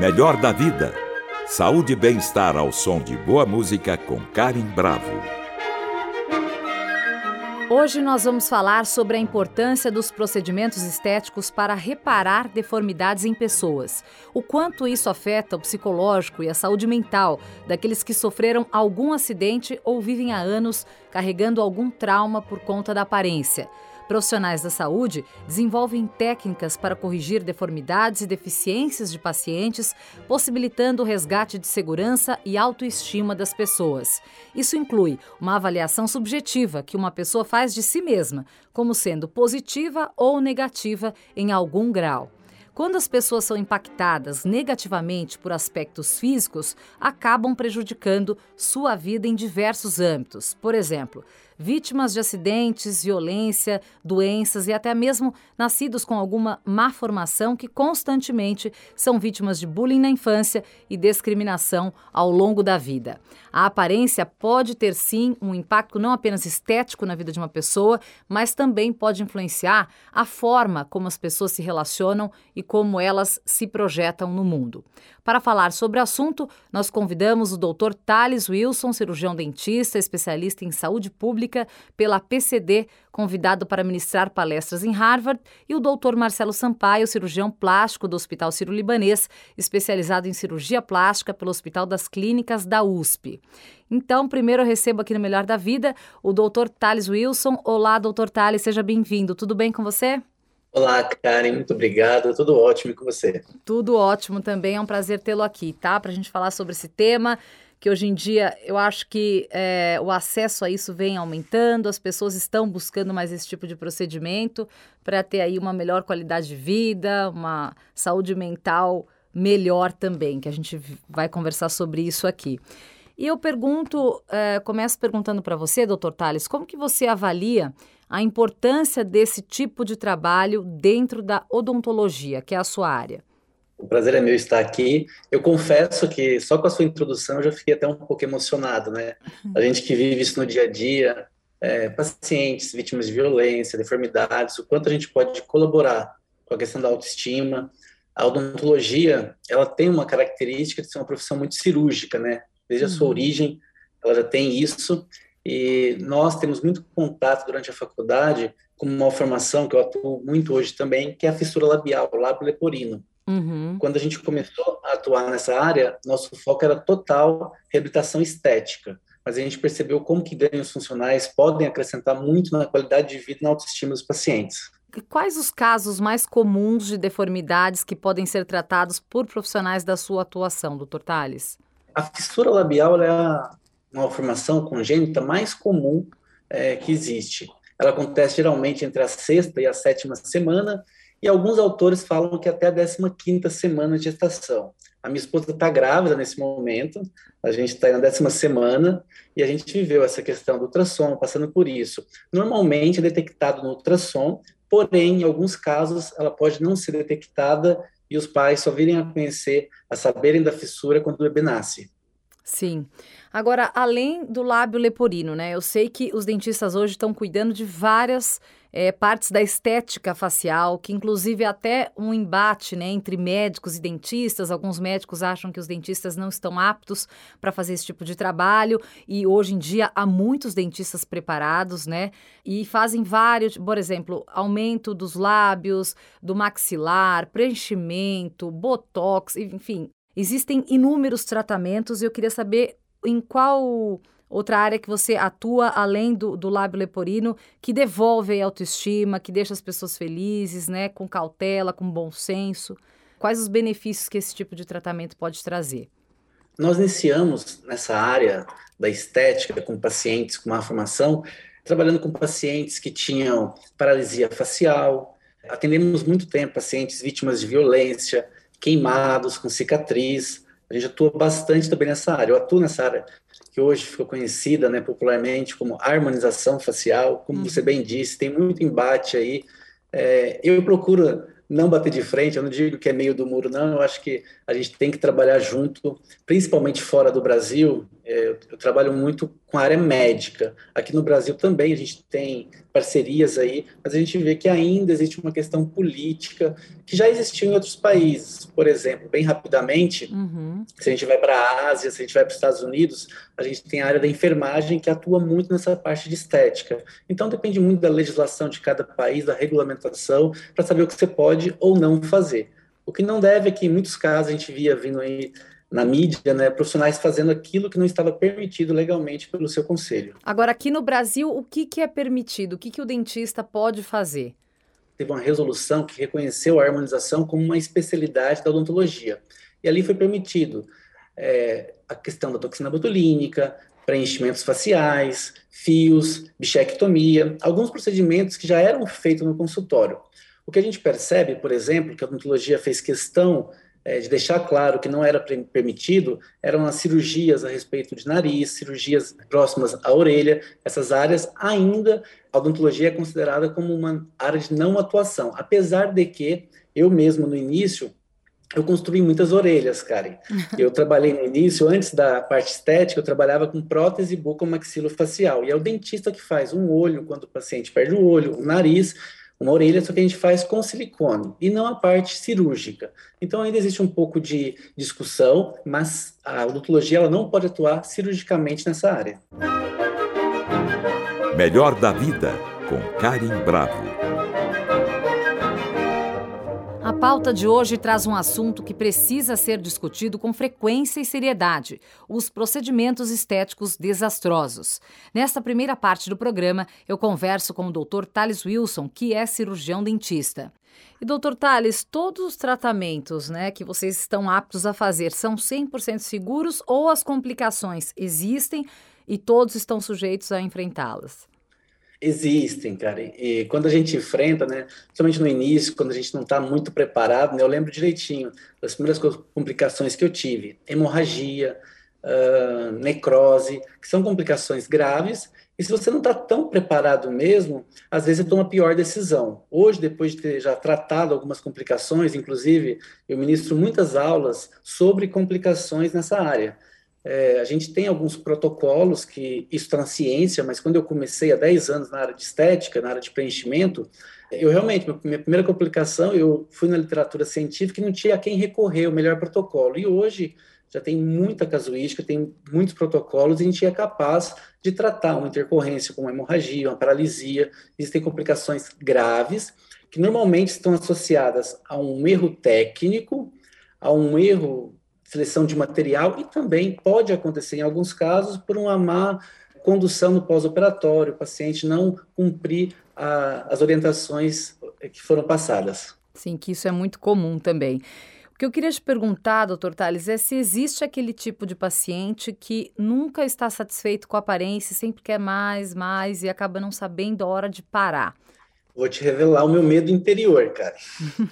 Melhor da vida. Saúde e bem-estar ao som de boa música com Karen Bravo. Hoje nós vamos falar sobre a importância dos procedimentos estéticos para reparar deformidades em pessoas. O quanto isso afeta o psicológico e a saúde mental daqueles que sofreram algum acidente ou vivem há anos carregando algum trauma por conta da aparência. Profissionais da saúde desenvolvem técnicas para corrigir deformidades e deficiências de pacientes, possibilitando o resgate de segurança e autoestima das pessoas. Isso inclui uma avaliação subjetiva que uma pessoa faz de si mesma, como sendo positiva ou negativa em algum grau. Quando as pessoas são impactadas negativamente por aspectos físicos, acabam prejudicando sua vida em diversos âmbitos. Por exemplo, vítimas de acidentes, violência, doenças e até mesmo nascidos com alguma má formação que constantemente são vítimas de bullying na infância e discriminação ao longo da vida. A aparência pode ter sim um impacto não apenas estético na vida de uma pessoa, mas também pode influenciar a forma como as pessoas se relacionam e como elas se projetam no mundo. Para falar sobre o assunto, nós convidamos o Dr. Thales Wilson, cirurgião dentista, especialista em saúde pública pela PCD, convidado para ministrar palestras em Harvard, e o Dr. Marcelo Sampaio, cirurgião plástico do Hospital Sírio-Libanês, especializado em cirurgia plástica pelo Hospital das Clínicas da USP. Então, primeiro eu recebo aqui no Melhor da Vida o Dr. Thales Wilson. Olá, Dr. Thales, seja bem-vindo. Tudo bem com você? Olá, Karen, muito obrigado. Tudo ótimo com você. Tudo ótimo também. É um prazer tê-lo aqui, tá? Para a gente falar sobre esse tema que hoje em dia eu acho que é, o acesso a isso vem aumentando, as pessoas estão buscando mais esse tipo de procedimento para ter aí uma melhor qualidade de vida, uma saúde mental melhor também, que a gente vai conversar sobre isso aqui. E eu pergunto, é, começo perguntando para você, doutor Tales, como que você avalia a importância desse tipo de trabalho dentro da odontologia, que é a sua área? O prazer é meu estar aqui. Eu confesso que só com a sua introdução eu já fiquei até um pouco emocionado, né? Uhum. A gente que vive isso no dia a dia, é, pacientes, vítimas de violência, deformidades, o quanto a gente pode colaborar com a questão da autoestima. A odontologia, ela tem uma característica de ser uma profissão muito cirúrgica, né? Desde a sua uhum. origem, ela já tem isso. E nós temos muito contato durante a faculdade com uma formação que eu atuo muito hoje também, que é a fissura labial, o lábio leporino. Uhum. Quando a gente começou a atuar nessa área, nosso foco era total reabilitação estética. Mas a gente percebeu como que ganhos funcionais podem acrescentar muito na qualidade de vida e na autoestima dos pacientes. Quais os casos mais comuns de deformidades que podem ser tratados por profissionais da sua atuação, doutor Tales? A fissura labial é a malformação congênita mais comum é, que existe. Ela acontece geralmente entre a sexta e a sétima semana, e alguns autores falam que até a 15 quinta semana de gestação. A minha esposa está grávida nesse momento, a gente está na décima semana, e a gente viveu essa questão do ultrassom, passando por isso. Normalmente é detectado no ultrassom, porém, em alguns casos, ela pode não ser detectada e os pais só virem a conhecer, a saberem da fissura quando o bebê nasce. Sim. Agora, além do lábio leporino, né? Eu sei que os dentistas hoje estão cuidando de várias é, partes da estética facial, que inclusive até um embate né, entre médicos e dentistas. Alguns médicos acham que os dentistas não estão aptos para fazer esse tipo de trabalho, e hoje em dia há muitos dentistas preparados, né? E fazem vários, por exemplo, aumento dos lábios, do maxilar, preenchimento, botox, enfim, Existem inúmeros tratamentos e eu queria saber em qual outra área que você atua além do, do lábio leporino que devolve a autoestima, que deixa as pessoas felizes, né, com cautela, com bom senso. Quais os benefícios que esse tipo de tratamento pode trazer? Nós iniciamos nessa área da estética com pacientes com má formação, trabalhando com pacientes que tinham paralisia facial. Atendemos muito tempo pacientes vítimas de violência, queimados, com cicatriz. A gente atua bastante também nessa área. Eu atuo nessa área que hoje ficou conhecida né, popularmente como harmonização facial. Como uhum. você bem disse, tem muito embate aí. É, eu procuro não bater de frente, eu não digo que é meio do muro, não, eu acho que a gente tem que trabalhar junto, principalmente fora do Brasil. É, eu, eu trabalho muito com a área médica. Aqui no Brasil também a gente tem parcerias aí, mas a gente vê que ainda existe uma questão política que já existiu em outros países. Por exemplo, bem rapidamente, uhum. se a gente vai para a Ásia, se a gente vai para os Estados Unidos, a gente tem a área da enfermagem que atua muito nessa parte de estética. Então depende muito da legislação de cada país, da regulamentação, para saber o que você pode ou não fazer. O que não deve é que, em muitos casos, a gente via vindo aí na mídia, né, profissionais fazendo aquilo que não estava permitido legalmente pelo seu conselho. Agora, aqui no Brasil, o que, que é permitido? O que, que o dentista pode fazer? Teve uma resolução que reconheceu a harmonização como uma especialidade da odontologia. E ali foi permitido é, a questão da toxina botulínica, preenchimentos faciais, fios, bichectomia, alguns procedimentos que já eram feitos no consultório. O que a gente percebe, por exemplo, que a odontologia fez questão é, de deixar claro que não era permitido eram as cirurgias a respeito de nariz, cirurgias próximas à orelha. Essas áreas ainda a odontologia é considerada como uma área de não atuação, apesar de que eu mesmo no início eu construí muitas orelhas, Karen. Eu trabalhei no início, antes da parte estética, eu trabalhava com prótese bucomaxilofacial. E é o dentista que faz um olho quando o paciente perde o olho, o nariz, uma orelha, só que a gente faz com silicone e não a parte cirúrgica. Então ainda existe um pouco de discussão, mas a odontologia ela não pode atuar cirurgicamente nessa área. Melhor da vida com Karim Bravo. A pauta de hoje traz um assunto que precisa ser discutido com frequência e seriedade: os procedimentos estéticos desastrosos. Nesta primeira parte do programa, eu converso com o Dr. Thales Wilson, que é cirurgião dentista. E, doutor Thales, todos os tratamentos né, que vocês estão aptos a fazer são 100% seguros ou as complicações existem e todos estão sujeitos a enfrentá-las? Existem, cara. E quando a gente enfrenta, né, principalmente no início, quando a gente não está muito preparado, né, eu lembro direitinho das primeiras complicações que eu tive: hemorragia, uh, necrose, que são complicações graves. E se você não está tão preparado mesmo, às vezes você toma pior decisão. Hoje, depois de ter já tratado algumas complicações, inclusive eu ministro muitas aulas sobre complicações nessa área. É, a gente tem alguns protocolos que isso está na ciência, mas quando eu comecei há 10 anos na área de estética, na área de preenchimento, eu realmente, minha primeira complicação, eu fui na literatura científica e não tinha a quem recorrer, o melhor protocolo. E hoje já tem muita casuística, tem muitos protocolos e a gente é capaz de tratar uma intercorrência como uma hemorragia, uma paralisia. Existem complicações graves que normalmente estão associadas a um erro técnico, a um erro seleção de material e também pode acontecer em alguns casos por uma má condução no pós-operatório, o paciente não cumprir a, as orientações que foram passadas. Sim, que isso é muito comum também. O que eu queria te perguntar, doutor Tales, é se existe aquele tipo de paciente que nunca está satisfeito com a aparência, sempre quer mais, mais e acaba não sabendo a hora de parar. Vou te revelar o meu medo interior, cara.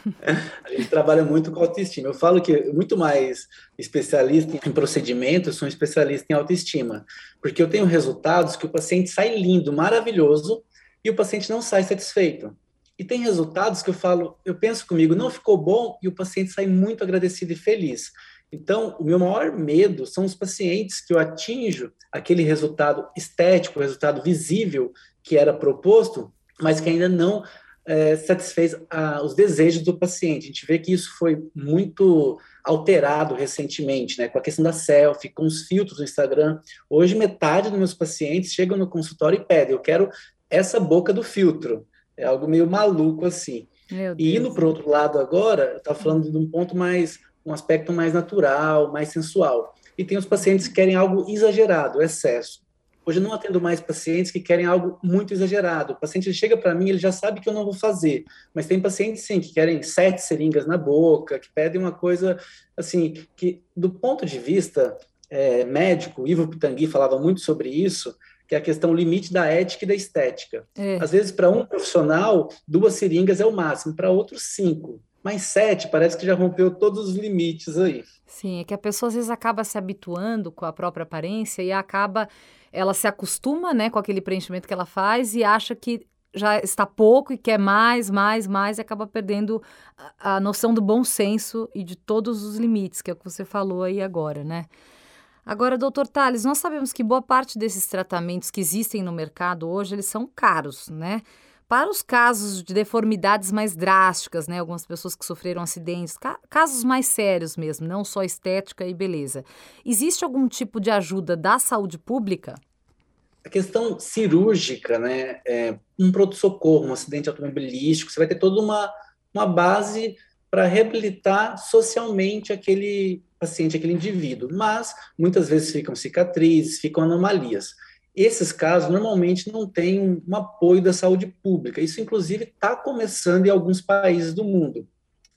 a gente trabalha muito com autoestima. Eu falo que muito mais especialista em procedimento, eu sou um especialista em autoestima, porque eu tenho resultados que o paciente sai lindo, maravilhoso, e o paciente não sai satisfeito. E tem resultados que eu falo, eu penso comigo, não ficou bom, e o paciente sai muito agradecido e feliz. Então, o meu maior medo são os pacientes que eu atinjo aquele resultado estético, resultado visível que era proposto, mas que ainda não é, satisfez a, os desejos do paciente. A gente vê que isso foi muito alterado recentemente, né, com a questão da selfie, com os filtros do Instagram. Hoje, metade dos meus pacientes chegam no consultório e pedem: eu quero essa boca do filtro. É algo meio maluco assim. E indo para o outro lado agora, eu estava falando de um ponto mais, um aspecto mais natural, mais sensual. E tem os pacientes que querem algo exagerado, excesso. Hoje eu não atendo mais pacientes que querem algo muito exagerado. O paciente chega para mim, ele já sabe que eu não vou fazer. Mas tem pacientes, sim, que querem sete seringas na boca, que pedem uma coisa, assim, que do ponto de vista é, médico, Ivo Pitangui falava muito sobre isso, que é a questão limite da ética e da estética. É. Às vezes, para um profissional, duas seringas é o máximo, para outros, cinco. Mas sete parece que já rompeu todos os limites aí. Sim, é que a pessoa às vezes acaba se habituando com a própria aparência e acaba ela se acostuma, né, com aquele preenchimento que ela faz e acha que já está pouco e quer mais, mais, mais e acaba perdendo a, a noção do bom senso e de todos os limites, que é o que você falou aí agora, né? Agora, doutor Tales, nós sabemos que boa parte desses tratamentos que existem no mercado hoje, eles são caros, né? Para os casos de deformidades mais drásticas, né? Algumas pessoas que sofreram acidentes, ca casos mais sérios mesmo, não só estética e beleza. Existe algum tipo de ajuda da saúde pública? A questão cirúrgica, né? É, um pronto-socorro, um acidente automobilístico, você vai ter toda uma, uma base para reabilitar socialmente aquele paciente, aquele indivíduo, mas muitas vezes ficam cicatrizes, ficam anomalias. Esses casos normalmente não têm um apoio da saúde pública. Isso, inclusive, está começando em alguns países do mundo.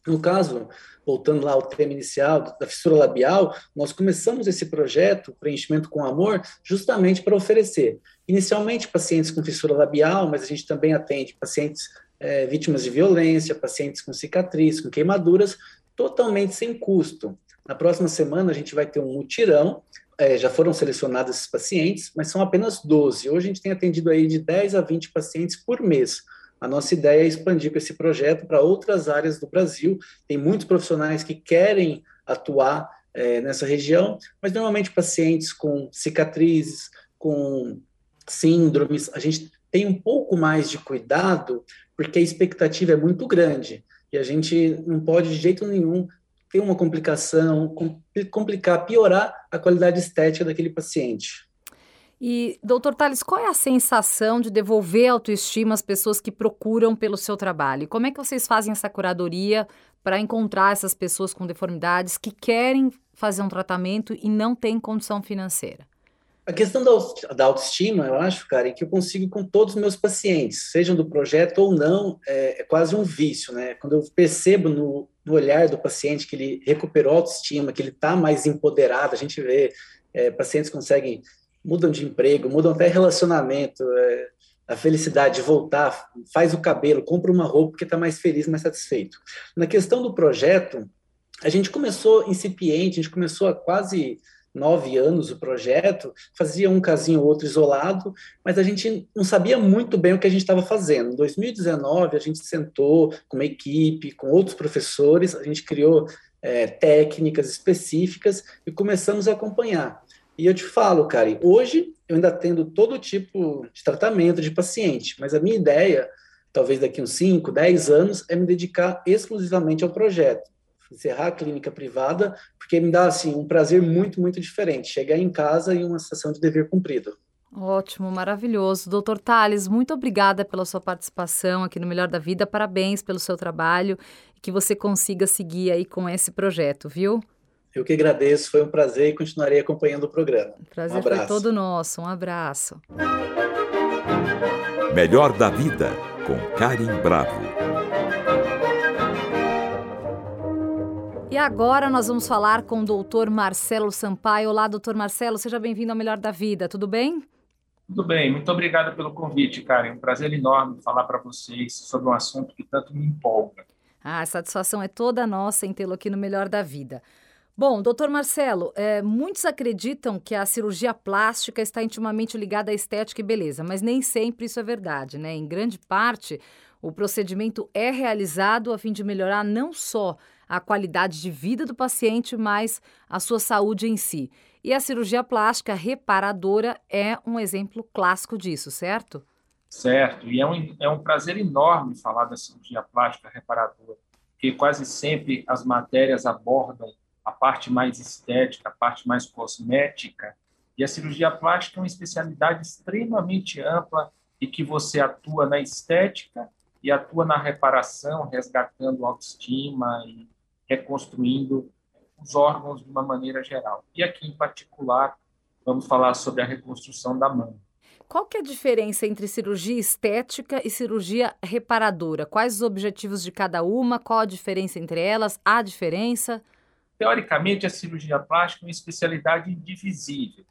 No caso, voltando lá ao tema inicial da fissura labial, nós começamos esse projeto, Preenchimento com Amor, justamente para oferecer, inicialmente, pacientes com fissura labial, mas a gente também atende pacientes é, vítimas de violência, pacientes com cicatriz, com queimaduras, totalmente sem custo. Na próxima semana a gente vai ter um mutirão, é, já foram selecionados esses pacientes, mas são apenas 12. Hoje a gente tem atendido aí de 10 a 20 pacientes por mês. A nossa ideia é expandir esse projeto para outras áreas do Brasil. Tem muitos profissionais que querem atuar é, nessa região, mas normalmente pacientes com cicatrizes, com síndromes, a gente tem um pouco mais de cuidado, porque a expectativa é muito grande. E a gente não pode, de jeito nenhum, ter uma complicação, complicar, piorar a qualidade estética daquele paciente. E, doutor Tales, qual é a sensação de devolver autoestima às pessoas que procuram pelo seu trabalho? Como é que vocês fazem essa curadoria para encontrar essas pessoas com deformidades que querem fazer um tratamento e não têm condição financeira? A questão da autoestima, eu acho, cara, é que eu consigo com todos os meus pacientes, sejam do projeto ou não, é, é quase um vício, né? Quando eu percebo no, no, olhar do paciente que ele recuperou a autoestima, que ele está mais empoderado, a gente vê é, pacientes conseguem, mudam de emprego, mudam até relacionamento, é, a felicidade de voltar, faz o cabelo, compra uma roupa porque está mais feliz, mais satisfeito. Na questão do projeto, a gente começou incipiente, a gente começou a quase nove anos o projeto, fazia um casinho ou outro isolado, mas a gente não sabia muito bem o que a gente estava fazendo. Em 2019, a gente sentou com uma equipe, com outros professores, a gente criou é, técnicas específicas e começamos a acompanhar. E eu te falo, Karen, hoje eu ainda tendo todo tipo de tratamento de paciente, mas a minha ideia, talvez daqui uns 5, 10 anos, é me dedicar exclusivamente ao projeto encerrar a clínica privada, porque me dá assim um prazer muito, muito diferente, chegar em casa e uma sensação de dever cumprido. Ótimo, maravilhoso. Doutor Tales, muito obrigada pela sua participação aqui no Melhor da Vida. Parabéns pelo seu trabalho e que você consiga seguir aí com esse projeto, viu? Eu que agradeço, foi um prazer e continuarei acompanhando o programa. Prazer um foi todo nosso. Um abraço. Melhor da Vida, com Karim Bravo. E agora nós vamos falar com o doutor Marcelo Sampaio. Olá, doutor Marcelo, seja bem-vindo ao Melhor da Vida, tudo bem? Tudo bem, muito obrigado pelo convite, Karen. Um prazer enorme falar para vocês sobre um assunto que tanto me empolga. Ah, a satisfação é toda nossa em tê-lo aqui no Melhor da Vida. Bom, doutor Marcelo, é, muitos acreditam que a cirurgia plástica está intimamente ligada à estética e beleza, mas nem sempre isso é verdade, né? Em grande parte, o procedimento é realizado a fim de melhorar não só a qualidade de vida do paciente, mas a sua saúde em si. E a cirurgia plástica reparadora é um exemplo clássico disso, certo? Certo, e é um, é um prazer enorme falar da cirurgia plástica reparadora, porque quase sempre as matérias abordam a parte mais estética, a parte mais cosmética, e a cirurgia plástica é uma especialidade extremamente ampla e que você atua na estética e atua na reparação, resgatando autoestima e reconstruindo os órgãos de uma maneira geral. E aqui, em particular, vamos falar sobre a reconstrução da mão. Qual que é a diferença entre cirurgia estética e cirurgia reparadora? Quais os objetivos de cada uma? Qual a diferença entre elas? Há diferença? Teoricamente, a cirurgia plástica é uma especialidade indivisível,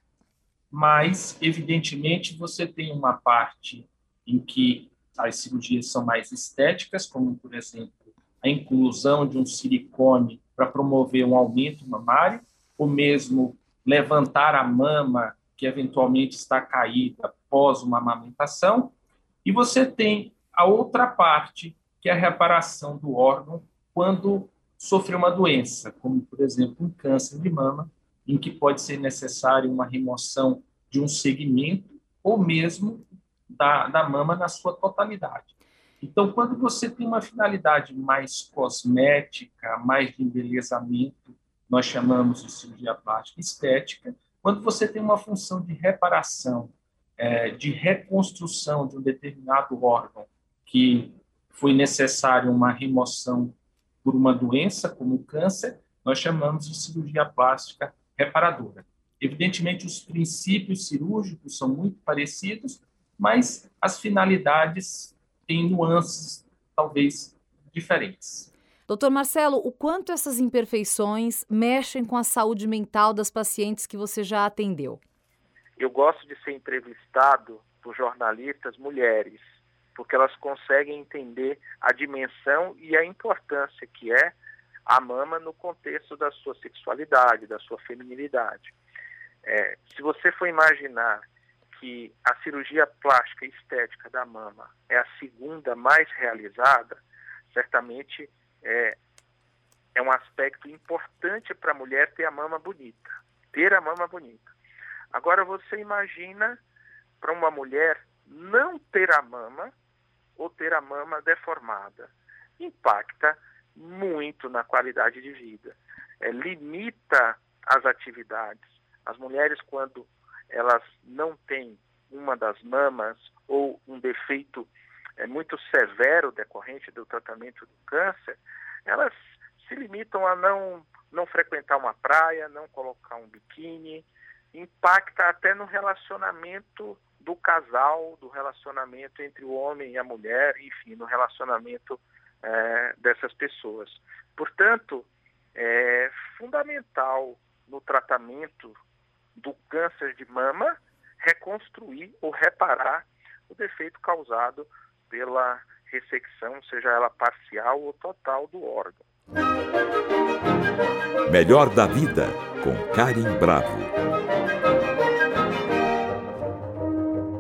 mas, evidentemente, você tem uma parte em que as cirurgias são mais estéticas, como, por exemplo, a inclusão de um silicone para promover um aumento mamário, ou mesmo levantar a mama que eventualmente está caída após uma amamentação. E você tem a outra parte, que é a reparação do órgão quando sofre uma doença, como, por exemplo, um câncer de mama, em que pode ser necessário uma remoção de um segmento ou mesmo da, da mama na sua totalidade. Então, quando você tem uma finalidade mais cosmética, mais de embelezamento, nós chamamos de cirurgia plástica estética. Quando você tem uma função de reparação, é, de reconstrução de um determinado órgão que foi necessário uma remoção por uma doença, como o câncer, nós chamamos de cirurgia plástica reparadora. Evidentemente, os princípios cirúrgicos são muito parecidos, mas as finalidades têm nuances talvez diferentes. Doutor Marcelo, o quanto essas imperfeições mexem com a saúde mental das pacientes que você já atendeu? Eu gosto de ser entrevistado por jornalistas mulheres, porque elas conseguem entender a dimensão e a importância que é a mama no contexto da sua sexualidade, da sua feminilidade. É, se você for imaginar que a cirurgia plástica estética da mama é a segunda mais realizada, certamente é, é um aspecto importante para a mulher ter a mama bonita, ter a mama bonita. Agora você imagina para uma mulher não ter a mama ou ter a mama deformada. Impacta muito na qualidade de vida, é, limita as atividades, as mulheres, quando elas não têm uma das mamas ou um defeito é, muito severo decorrente do tratamento do câncer, elas se limitam a não, não frequentar uma praia, não colocar um biquíni, impacta até no relacionamento do casal, do relacionamento entre o homem e a mulher, enfim, no relacionamento é, dessas pessoas. Portanto, é fundamental no tratamento do câncer de mama reconstruir ou reparar o defeito causado pela ressecção, seja ela parcial ou total do órgão. Melhor da vida com Karim Bravo.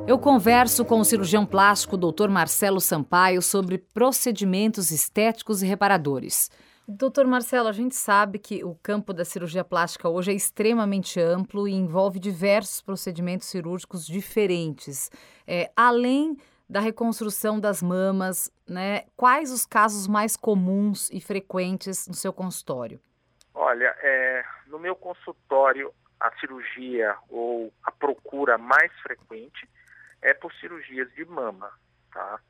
Eu converso com o cirurgião plástico Dr. Marcelo Sampaio sobre procedimentos estéticos e reparadores. Doutor Marcelo, a gente sabe que o campo da cirurgia plástica hoje é extremamente amplo e envolve diversos procedimentos cirúrgicos diferentes. É, além da reconstrução das mamas, né, quais os casos mais comuns e frequentes no seu consultório? Olha, é, no meu consultório, a cirurgia ou a procura mais frequente é por cirurgias de mama, tá?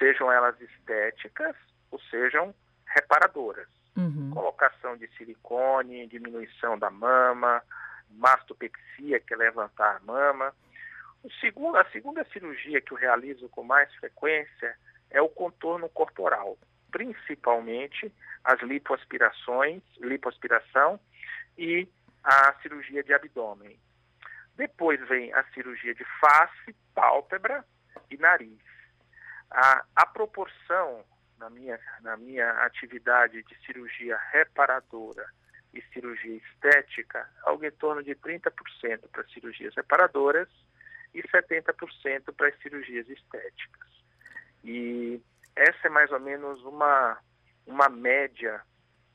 Sejam elas estéticas ou sejam reparadoras. Uhum. Colocação de silicone, diminuição da mama, mastopexia, que é levantar a mama. O segundo, a segunda cirurgia que eu realizo com mais frequência é o contorno corporal, principalmente as lipoaspirações, lipoaspiração e a cirurgia de abdômen. Depois vem a cirurgia de face, pálpebra e nariz. A, a proporção na minha, na minha atividade de cirurgia reparadora e cirurgia estética, algo em torno de 30% para cirurgias reparadoras e 70% para as cirurgias estéticas. E essa é mais ou menos uma, uma média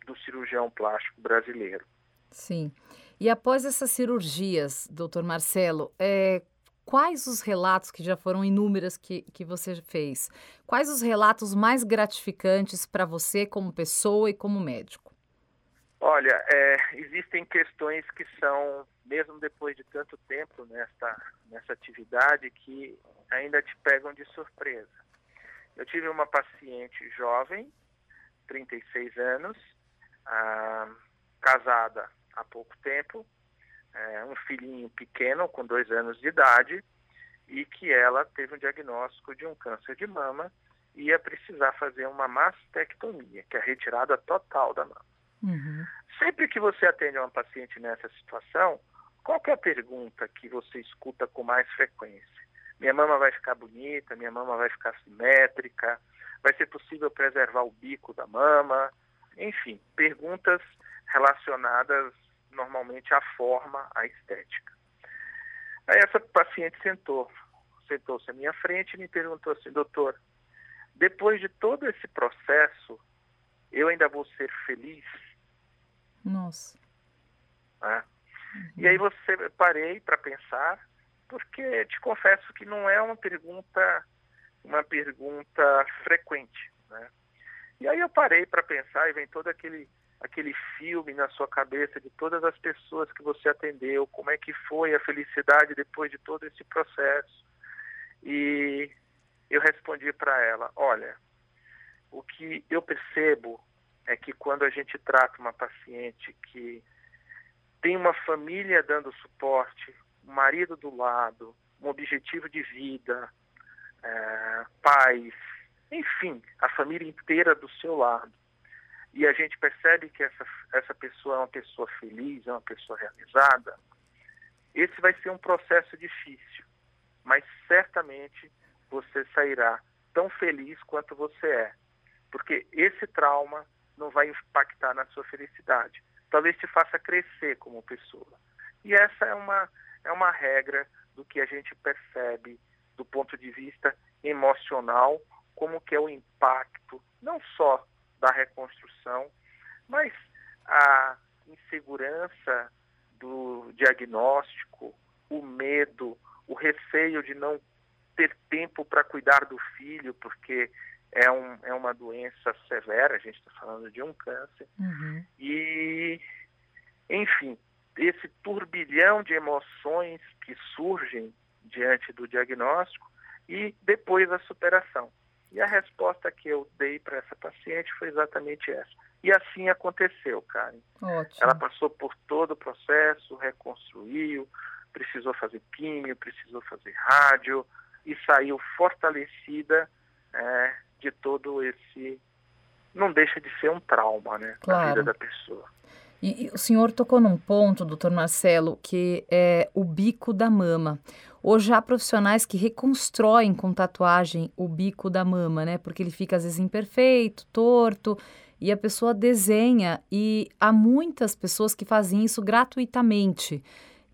do cirurgião plástico brasileiro. Sim. E após essas cirurgias, doutor Marcelo, é, quais os relatos, que já foram inúmeras que, que você fez, quais os relatos mais gratificantes para você como pessoa e como médico? Olha, é, existem questões que são, mesmo depois de tanto tempo nessa, nessa atividade, que ainda te pegam de surpresa. Eu tive uma paciente jovem, 36 anos, ah, casada há pouco tempo, é, um filhinho pequeno, com dois anos de idade, e que ela teve um diagnóstico de um câncer de mama e ia precisar fazer uma mastectomia, que é a retirada total da mama. Uhum. Sempre que você atende uma paciente nessa situação, qual é a pergunta que você escuta com mais frequência? Minha mama vai ficar bonita, minha mama vai ficar simétrica, vai ser possível preservar o bico da mama? Enfim, perguntas relacionadas normalmente a forma, a estética. Aí essa paciente sentou, sentou-se à minha frente e me perguntou assim, doutor, depois de todo esse processo, eu ainda vou ser feliz? Nossa. Né? Uhum. E aí você parei para pensar, porque te confesso que não é uma pergunta uma pergunta frequente, né? E aí eu parei para pensar e vem todo aquele aquele filme na sua cabeça de todas as pessoas que você atendeu, como é que foi a felicidade depois de todo esse processo. E eu respondi para ela: olha, o que eu percebo é que quando a gente trata uma paciente que tem uma família dando suporte, um marido do lado, um objetivo de vida, é, pais, enfim, a família inteira do seu lado, e a gente percebe que essa, essa pessoa é uma pessoa feliz, é uma pessoa realizada, esse vai ser um processo difícil, mas certamente você sairá tão feliz quanto você é, porque esse trauma não vai impactar na sua felicidade. Talvez te faça crescer como pessoa. E essa é uma, é uma regra do que a gente percebe do ponto de vista emocional, como que é o impacto, não só da reconstrução, mas a insegurança do diagnóstico, o medo, o receio de não ter tempo para cuidar do filho, porque é, um, é uma doença severa, a gente está falando de um câncer. Uhum. E, enfim, esse turbilhão de emoções que surgem diante do diagnóstico e depois a superação. E a resposta que eu dei para essa paciente foi exatamente essa. E assim aconteceu, Karen. Ótimo. Ela passou por todo o processo, reconstruiu, precisou fazer químio, precisou fazer rádio e saiu fortalecida é, de todo esse. Não deixa de ser um trauma, né? Claro. Na vida da pessoa. E, e, o senhor tocou num ponto, doutor Marcelo, que é o bico da mama. Hoje há profissionais que reconstroem com tatuagem o bico da mama, né? Porque ele fica às vezes imperfeito, torto, e a pessoa desenha. E há muitas pessoas que fazem isso gratuitamente.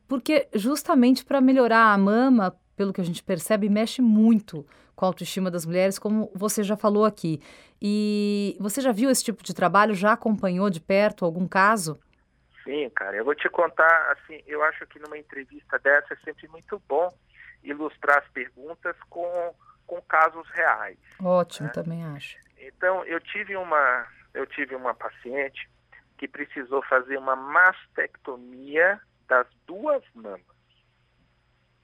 Porque justamente para melhorar a mama, pelo que a gente percebe, mexe muito com a autoestima das mulheres, como você já falou aqui. E você já viu esse tipo de trabalho? Já acompanhou de perto algum caso? Sim, cara, eu vou te contar, assim, eu acho que numa entrevista dessa é sempre muito bom ilustrar as perguntas com, com casos reais. Ótimo, né? também acho. Então, eu tive uma, eu tive uma paciente que precisou fazer uma mastectomia das duas mamas.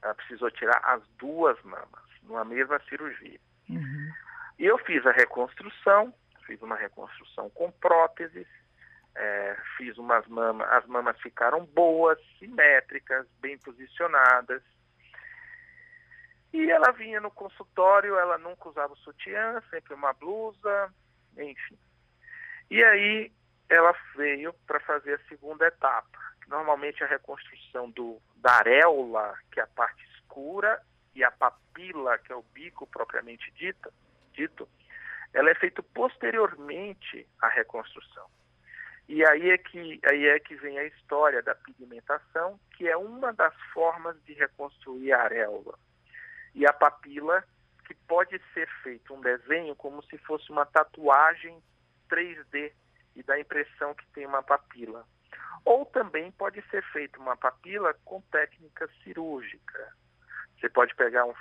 Ela precisou tirar as duas mamas numa mesma cirurgia. Uhum. E eu fiz a reconstrução, fiz uma reconstrução com próteses, é, fiz umas mamas, as mamas ficaram boas, simétricas, bem posicionadas. E ela vinha no consultório, ela nunca usava o sutiã, sempre uma blusa, enfim. E aí ela veio para fazer a segunda etapa. Normalmente a reconstrução do, da areola, que é a parte escura, e a papila, que é o bico propriamente dita, dito, ela é feita posteriormente à reconstrução. E aí é que aí é que vem a história da pigmentação, que é uma das formas de reconstruir a areola. E a papila, que pode ser feito um desenho como se fosse uma tatuagem 3D e dá a impressão que tem uma papila. Ou também pode ser feita uma papila com técnica cirúrgica. Você pode pegar um,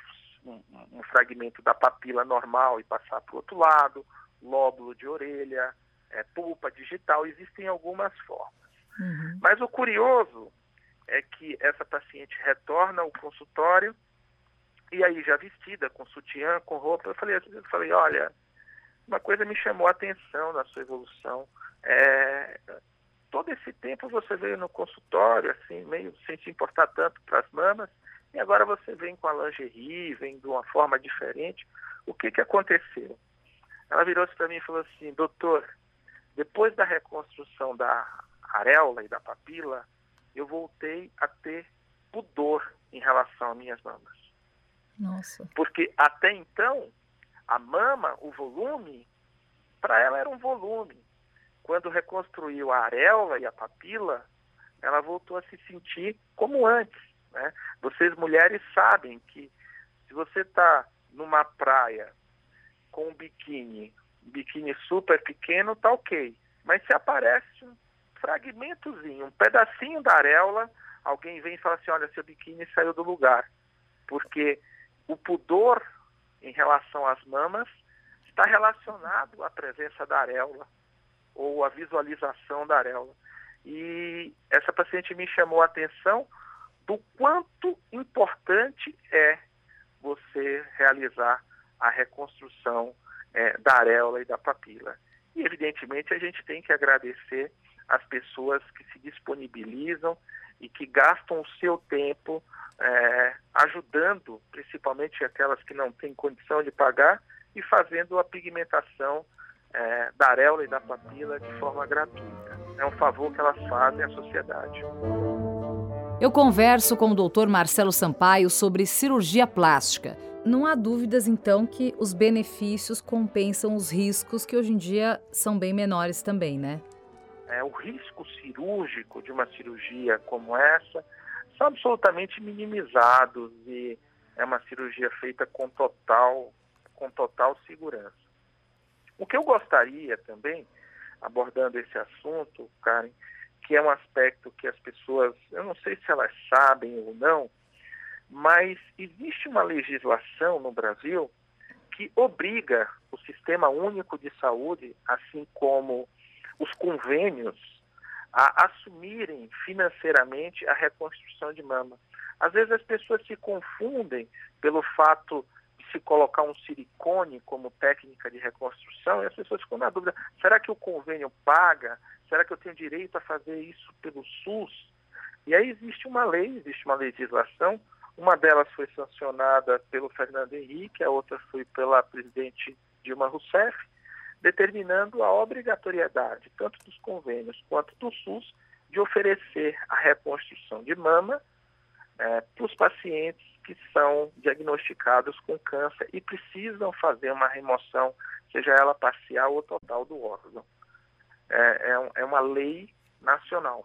um, um fragmento da papila normal e passar para o outro lado, lóbulo de orelha, é, pulpa digital, existem algumas formas. Uhum. Mas o curioso é que essa paciente retorna ao consultório e aí já vestida, com sutiã, com roupa, eu falei, eu falei olha, uma coisa me chamou a atenção na sua evolução. É, todo esse tempo você veio no consultório, assim, meio sem se importar tanto para as mamas, e agora você vem com a lingerie, vem de uma forma diferente. O que, que aconteceu? Ela virou-se para mim e falou assim, doutor, depois da reconstrução da areola e da papila, eu voltei a ter pudor em relação às minhas mamas. Nossa. Porque até então, a mama, o volume, para ela era um volume. Quando reconstruiu a areola e a papila, ela voltou a se sentir como antes. Né? Vocês mulheres sabem que se você está numa praia com um biquíni, um biquíni super pequeno, tá ok. Mas se aparece um fragmentozinho, um pedacinho da areola, alguém vem e fala assim, olha, seu biquíni saiu do lugar. Porque o pudor em relação às mamas está relacionado à presença da areola ou à visualização da areola. E essa paciente me chamou a atenção do quanto importante é você realizar a reconstrução é, da areola e da papila. E, evidentemente, a gente tem que agradecer as pessoas que se disponibilizam e que gastam o seu tempo é, ajudando, principalmente aquelas que não têm condição de pagar, e fazendo a pigmentação é, da areola e da papila de forma gratuita. É um favor que elas fazem à sociedade. Eu converso com o Dr. Marcelo Sampaio sobre cirurgia plástica. Não há dúvidas, então, que os benefícios compensam os riscos, que hoje em dia são bem menores também, né? É, o risco cirúrgico de uma cirurgia como essa são absolutamente minimizados e é uma cirurgia feita com total, com total segurança. O que eu gostaria também, abordando esse assunto, Karen, que é um aspecto que as pessoas, eu não sei se elas sabem ou não, mas existe uma legislação no Brasil que obriga o Sistema Único de Saúde, assim como os convênios, a assumirem financeiramente a reconstrução de mama. Às vezes as pessoas se confundem pelo fato de se colocar um silicone como técnica de reconstrução e as pessoas ficam na dúvida: será que o convênio paga? Será que eu tenho direito a fazer isso pelo SUS? E aí existe uma lei, existe uma legislação uma delas foi sancionada pelo Fernando Henrique, a outra foi pela presidente Dilma Rousseff, determinando a obrigatoriedade, tanto dos convênios quanto do SUS, de oferecer a reconstrução de mama é, para os pacientes que são diagnosticados com câncer e precisam fazer uma remoção, seja ela parcial ou total do órgão. É, é, é uma lei nacional.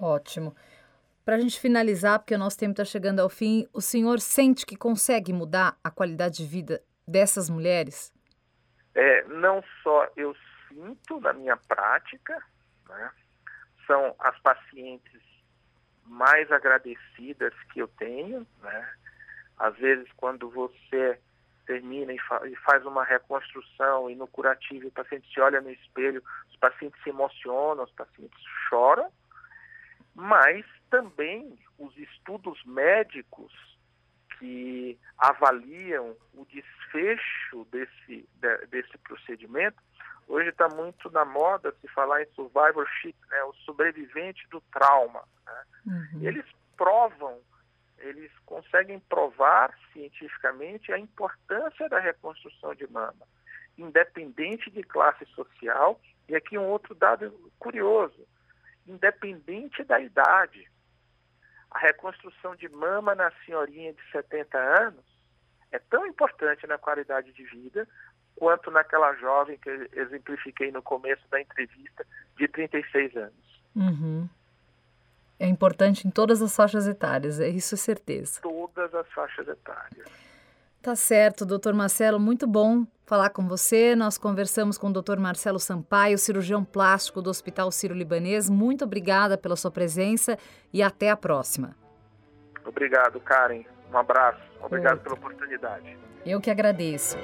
Ótimo. Para a gente finalizar, porque o nosso tempo está chegando ao fim, o senhor sente que consegue mudar a qualidade de vida dessas mulheres? É, não só eu sinto na minha prática, né? são as pacientes mais agradecidas que eu tenho. Né? Às vezes, quando você termina e, fa e, faz uma reconstrução e no curativo o paciente se olha no espelho, os pacientes se emocionam, os pacientes choram, mas também os estudos médicos que avaliam o desfecho desse, de, desse procedimento. Hoje está muito na moda se falar em survivorship, né, o sobrevivente do trauma. Né? Uhum. Eles provam, eles conseguem provar cientificamente a importância da reconstrução de mama, independente de classe social. E aqui um outro dado curioso: independente da idade. A reconstrução de mama na senhorinha de 70 anos é tão importante na qualidade de vida quanto naquela jovem que eu exemplifiquei no começo da entrevista, de 36 anos. Uhum. É importante em todas as faixas etárias, é isso é certeza. Todas as faixas etárias. Tá certo, doutor Marcelo, muito bom falar com você. Nós conversamos com o doutor Marcelo Sampaio, cirurgião plástico do Hospital Sírio-Libanês. Muito obrigada pela sua presença e até a próxima. Obrigado, Karen. Um abraço. Obrigado pela oportunidade. Eu que agradeço.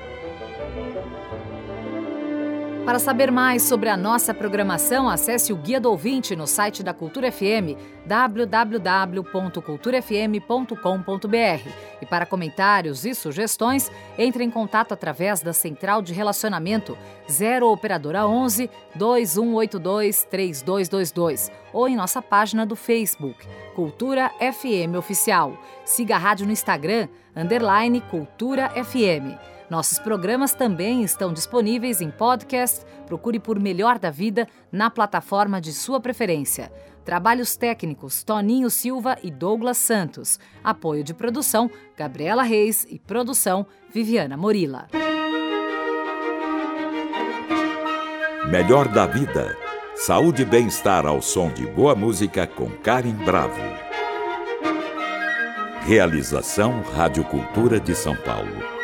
Para saber mais sobre a nossa programação, acesse o Guia do Ouvinte no site da Cultura FM, www.culturafm.com.br. E para comentários e sugestões, entre em contato através da Central de Relacionamento 0 Operadora 11 2182 3222 ou em nossa página do Facebook, Cultura FM Oficial. Siga a rádio no Instagram, underline Cultura FM. Nossos programas também estão disponíveis em podcast. Procure por Melhor da Vida na plataforma de sua preferência. Trabalhos técnicos Toninho Silva e Douglas Santos. Apoio de produção Gabriela Reis e produção Viviana Morila. Melhor da Vida. Saúde e bem-estar ao som de boa música com Karen Bravo. Realização Rádio Cultura de São Paulo.